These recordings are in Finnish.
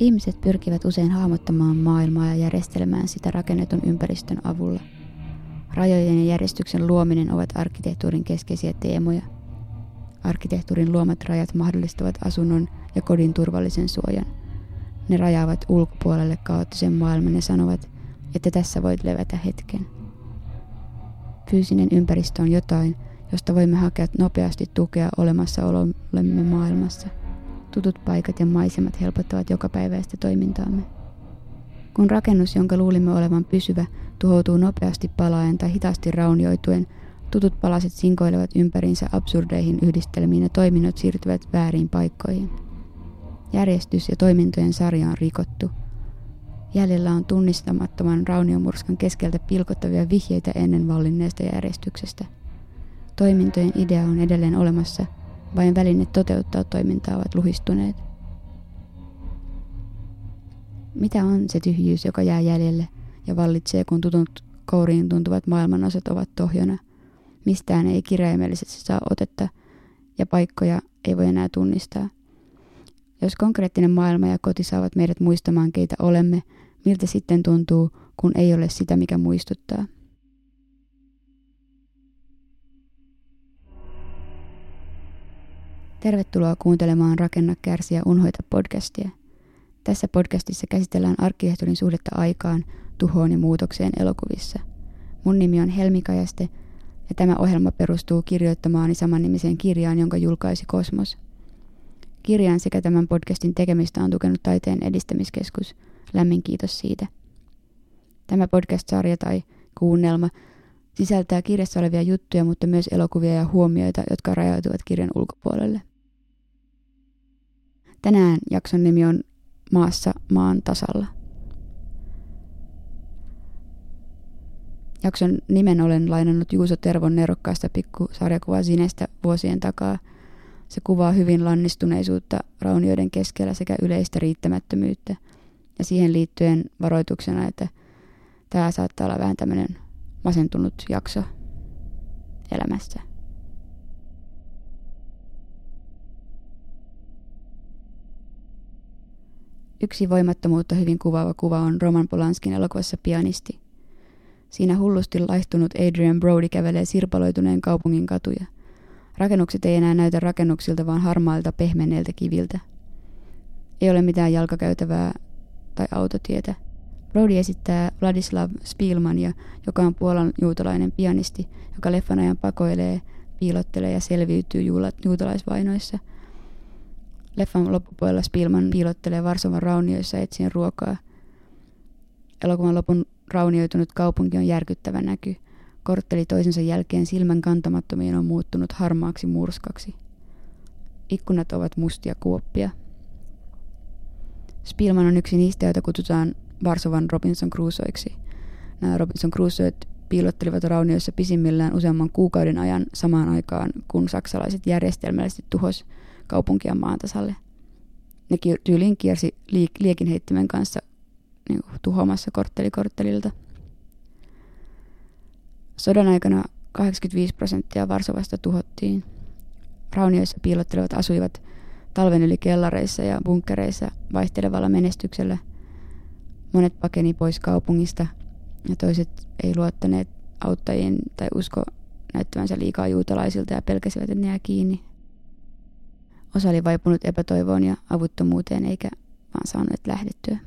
Ihmiset pyrkivät usein hahmottamaan maailmaa ja järjestelemään sitä rakennetun ympäristön avulla. Rajojen ja järjestyksen luominen ovat arkkitehtuurin keskeisiä teemoja. Arkkitehtuurin luomat rajat mahdollistavat asunnon ja kodin turvallisen suojan. Ne rajaavat ulkopuolelle kaoottisen maailman ja sanovat, että tässä voit levätä hetken. Fyysinen ympäristö on jotain, josta voimme hakea nopeasti tukea olemassaolollemme maailmassa – Tutut paikat ja maisemat helpottavat jokapäiväistä toimintaamme. Kun rakennus, jonka luulimme olevan pysyvä, tuhoutuu nopeasti palaen tai hitaasti raunioituen, tutut palaset sinkoilevat ympärinsä absurdeihin yhdistelmiin ja toiminnot siirtyvät väärin paikkoihin. Järjestys ja toimintojen sarja on rikottu. Jäljellä on tunnistamattoman rauniomurskan keskeltä pilkottavia vihjeitä ennen vallinneesta järjestyksestä. Toimintojen idea on edelleen olemassa – vain välineet toteuttaa toimintaa ovat luhistuneet. Mitä on se tyhjyys, joka jää jäljelle ja vallitsee, kun tutut kouriin tuntuvat maailmanosat ovat tohjona? Mistään ei kirjaimellisesti saa otetta ja paikkoja ei voi enää tunnistaa. Jos konkreettinen maailma ja koti saavat meidät muistamaan, keitä olemme, miltä sitten tuntuu, kun ei ole sitä, mikä muistuttaa? Tervetuloa kuuntelemaan Rakenna, kärsiä, unhoita podcastia. Tässä podcastissa käsitellään arkkitehtuurin suhdetta aikaan, tuhoon ja muutokseen elokuvissa. Mun nimi on Helmi Kajaste ja tämä ohjelma perustuu kirjoittamaani samannimiseen kirjaan, jonka julkaisi Kosmos. Kirjan sekä tämän podcastin tekemistä on tukenut Taiteen edistämiskeskus. Lämmin kiitos siitä. Tämä podcast-sarja tai kuunnelma sisältää kirjassa olevia juttuja, mutta myös elokuvia ja huomioita, jotka rajautuvat kirjan ulkopuolelle. Tänään jakson nimi on Maassa maan tasalla. Jakson nimen olen lainannut Juuso Tervon nerokkaasta pikkusarjakuvaa Sinestä vuosien takaa. Se kuvaa hyvin lannistuneisuutta raunioiden keskellä sekä yleistä riittämättömyyttä. Ja siihen liittyen varoituksena, että tämä saattaa olla vähän tämmöinen masentunut jakso elämässä. Yksi voimattomuutta hyvin kuvaava kuva on Roman Polanskin elokuvassa Pianisti. Siinä hullusti laihtunut Adrian Brody kävelee sirpaloituneen kaupungin katuja. Rakennukset ei enää näytä rakennuksilta, vaan harmailta pehmenneiltä kiviltä. Ei ole mitään jalkakäytävää tai autotietä. Brody esittää Vladislav Spielmania, joka on Puolan juutalainen pianisti, joka leffan ajan pakoilee, piilottelee ja selviytyy juutalaisvainoissa – Leffan loppupuolella Spielman piilottelee Varsovan raunioissa etsien ruokaa. Elokuvan lopun raunioitunut kaupunki on järkyttävä näky. Kortteli toisensa jälkeen silmän kantamattomien on muuttunut harmaaksi murskaksi. Ikkunat ovat mustia kuoppia. Spielman on yksi niistä, joita kutsutaan Varsovan Robinson Crusoeiksi. Nämä Robinson Crusoet piilottelivat raunioissa pisimmillään useamman kuukauden ajan samaan aikaan, kun saksalaiset järjestelmällisesti tuhos kaupunkia maantasalle. Ne tyyliin kiersi liik- liekinheittimen kanssa niin tuhoamassa kortteli korttelilta. Sodan aikana 85 prosenttia Varsovasta tuhottiin. Raunioissa piilottelevat asuivat talven yli kellareissa ja bunkkereissa vaihtelevalla menestyksellä. Monet pakeni pois kaupungista ja toiset ei luottaneet auttajien tai usko näyttävänsä liikaa juutalaisilta ja pelkäsivät, että ne jää kiinni. Osa oli vaipunut epätoivoon ja avuttomuuteen eikä vaan saanut lähdettyä.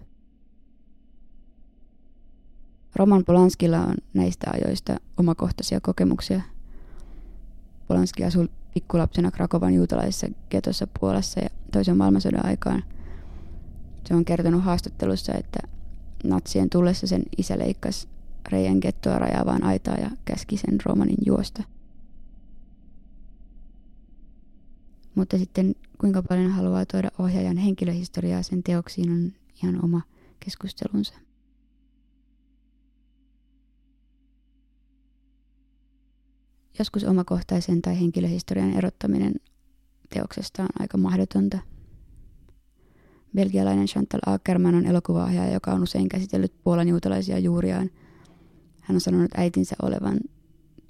Roman Polanskilla on näistä ajoista omakohtaisia kokemuksia. Polanski asui pikkulapsena Krakovan juutalaisessa getossa Puolassa ja toisen maailmansodan aikaan. Se on kertonut haastattelussa, että natsien tullessa sen isä leikkasi reijän gettoa rajaavaan aitaa ja käski sen Romanin juosta. Mutta sitten kuinka paljon haluaa tuoda ohjaajan henkilöhistoriaa sen teoksiin on ihan oma keskustelunsa. Joskus omakohtaisen tai henkilöhistorian erottaminen teoksesta on aika mahdotonta. Belgialainen Chantal Ackerman on elokuvaohjaaja, joka on usein käsitellyt puolan juutalaisia juuriaan. Hän on sanonut äitinsä olevan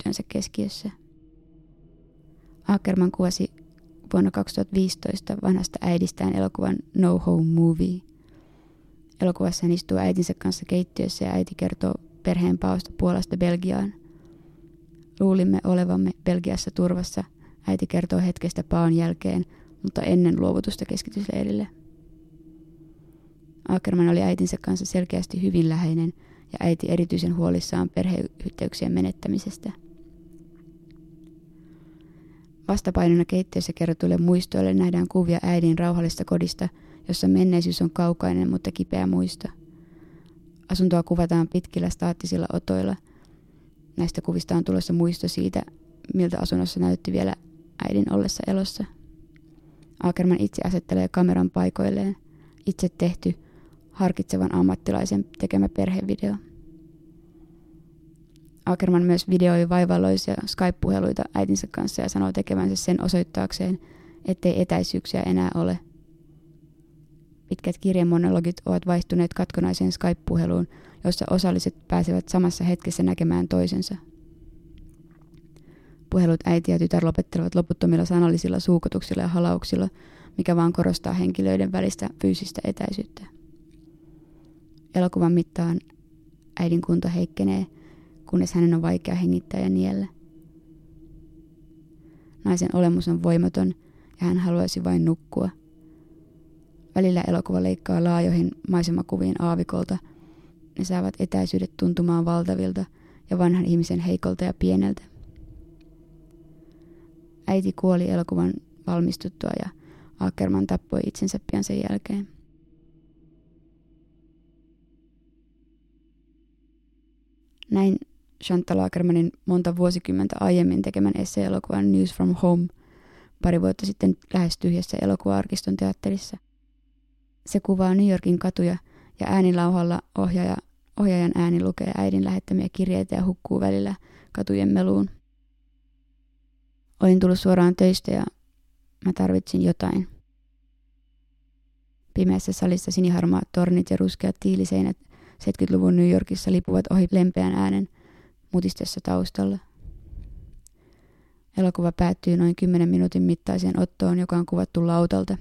työnsä keskiössä. Ackerman kuvasi vuonna 2015 vanhasta äidistään elokuvan No Home Movie. Elokuvassa hän istuu äitinsä kanssa keittiössä ja äiti kertoo perheen paosta Puolasta Belgiaan. Luulimme olevamme Belgiassa turvassa, äiti kertoo hetkestä paon jälkeen, mutta ennen luovutusta keskitysleirille. Ackerman oli äitinsä kanssa selkeästi hyvin läheinen ja äiti erityisen huolissaan perheyhteyksien menettämisestä. Vastapainona keittiössä kerrotuille muistoille nähdään kuvia äidin rauhallista kodista, jossa menneisyys on kaukainen, mutta kipeä muisto. Asuntoa kuvataan pitkillä staattisilla otoilla. Näistä kuvista on tulossa muisto siitä, miltä asunnossa näytti vielä äidin ollessa elossa. Ackerman itse asettelee kameran paikoilleen. Itse tehty, harkitsevan ammattilaisen tekemä perhevideo. Ackerman myös videoi vaivalloisia Skype-puheluita äitinsä kanssa ja sanoo tekevänsä sen osoittaakseen, ettei etäisyyksiä enää ole. Pitkät kirjemonologit ovat vaihtuneet katkonaiseen Skype-puheluun, jossa osalliset pääsevät samassa hetkessä näkemään toisensa. Puhelut äiti ja tytär lopettelevat loputtomilla sanallisilla suukotuksilla ja halauksilla, mikä vaan korostaa henkilöiden välistä fyysistä etäisyyttä. Elokuvan mittaan äidin kunto heikkenee, kunnes hänen on vaikea hengittää ja niellä. Naisen olemus on voimaton ja hän haluaisi vain nukkua. Välillä elokuva leikkaa laajoihin maisemakuviin aavikolta. Ne saavat etäisyydet tuntumaan valtavilta ja vanhan ihmisen heikolta ja pieneltä. Äiti kuoli elokuvan valmistuttua ja Ackerman tappoi itsensä pian sen jälkeen. Näin Chantal Ackermanin monta vuosikymmentä aiemmin tekemän esseelokuvan News from Home pari vuotta sitten lähes tyhjässä elokuva-arkiston teatterissa. Se kuvaa New Yorkin katuja ja äänilauhalla ohjaaja, ohjaajan ääni lukee äidin lähettämiä kirjeitä ja hukkuu välillä katujen meluun. Olin tullut suoraan töistä ja mä tarvitsin jotain. Pimeässä salissa siniharmaat tornit ja ruskeat tiiliseinät 70-luvun New Yorkissa lipuvat ohi lempeän äänen mutistessa taustalla. Elokuva päättyy noin 10 minuutin mittaiseen ottoon, joka on kuvattu lautalta.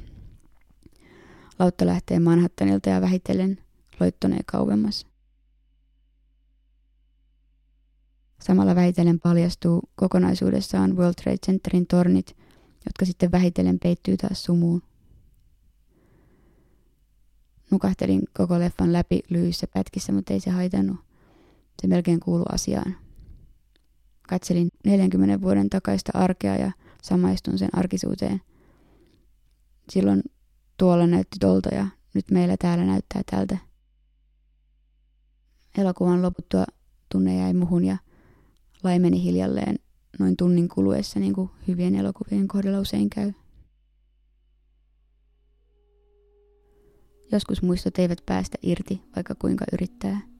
Lautta lähtee Manhattanilta ja vähitellen loittonee kauemmas. Samalla vähitellen paljastuu kokonaisuudessaan World Trade Centerin tornit, jotka sitten vähitellen peittyy taas sumuun. Nukahtelin koko leffan läpi lyhyissä pätkissä, mutta ei se haitannut. Se melkein kuulu asiaan. Katselin 40 vuoden takaista arkea ja samaistun sen arkisuuteen. Silloin tuolla näytti tolta ja nyt meillä täällä näyttää tältä. Elokuvan loputtua tunne jäi muhun ja laimeni hiljalleen noin tunnin kuluessa, niin kuin hyvien elokuvien kohdalla usein käy. Joskus muistot eivät päästä irti, vaikka kuinka yrittää.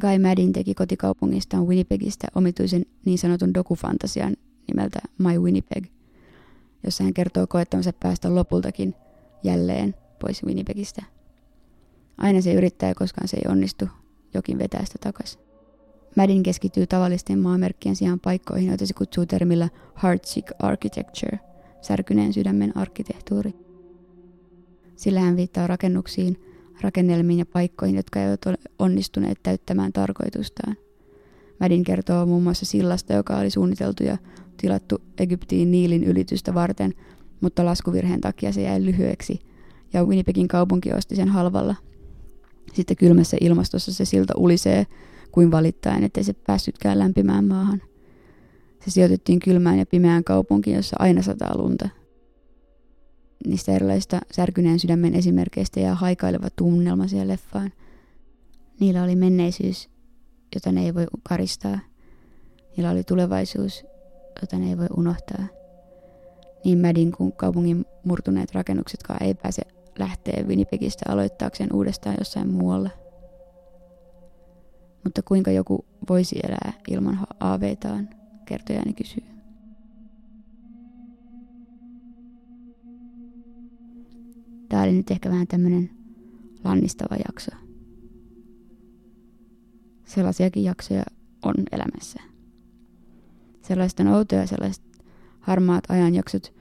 Guy Maddin teki kotikaupungistaan Winnipegistä omituisen niin sanotun dokufantasian nimeltä My Winnipeg, jossa hän kertoo koettamansa päästä lopultakin jälleen pois Winnipegistä. Aina se yrittää koskaan se ei onnistu, jokin vetää sitä takaisin. Madin keskittyy tavallisten maamerkkien sijaan paikkoihin, joita se kutsuu termillä heartsick architecture, särkyneen sydämen arkkitehtuuri. Sillä hän viittaa rakennuksiin, rakennelmiin ja paikkoihin, jotka eivät ole onnistuneet täyttämään tarkoitustaan. Madin kertoo muun muassa sillasta, joka oli suunniteltu ja tilattu Egyptiin Niilin ylitystä varten, mutta laskuvirheen takia se jäi lyhyeksi, ja Winnipegin kaupunki osti sen halvalla. Sitten kylmässä ilmastossa se silta ulisee kuin valittaen, ettei se päässytkään lämpimään maahan. Se sijoitettiin kylmään ja pimeään kaupunkiin, jossa aina sataa lunta. Niistä erilaisista särkyneen sydämen esimerkkeistä ja haikaileva tunnelma siihen leffaan. Niillä oli menneisyys, jota ne ei voi karistaa. Niillä oli tulevaisuus, jota ne ei voi unohtaa. Niin Mädin kuin kaupungin murtuneet rakennuksetkaan ei pääse lähteä Winnipegistä aloittaakseen uudestaan jossain muualla. Mutta kuinka joku voisi elää ilman aaveitaan, kertojani kysyy. Tämä oli nyt ehkä vähän tämmöinen lannistava jakso. Sellaisiakin jaksoja on elämässä. Sellaista outoja, sellaiset harmaat ajanjaksot.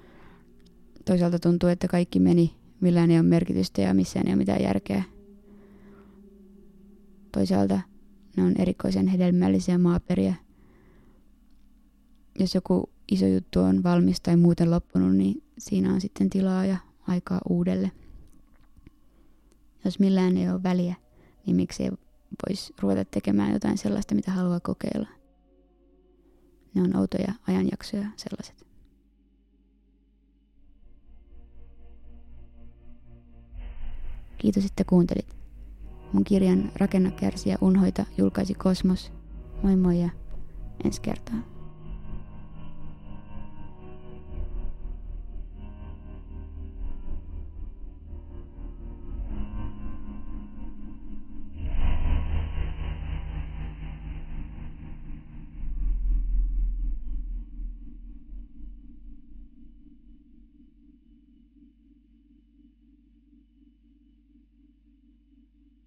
Toisaalta tuntuu, että kaikki meni, millään ei ole merkitystä ja missään ei ole mitään järkeä. toisaalta ne on erikoisen hedelmällisiä maaperiä. Jos joku iso juttu on valmis tai muuten loppunut, niin siinä on sitten tilaa ja aikaa uudelle. Jos millään ei ole väliä, niin miksi ei voisi ruveta tekemään jotain sellaista, mitä haluaa kokeilla. Ne on outoja ajanjaksoja sellaiset. Kiitos, että kuuntelit. Mun kirjan Rakenna, kärsiä, unhoita julkaisi Kosmos. Moi moi ja ensi kertaa.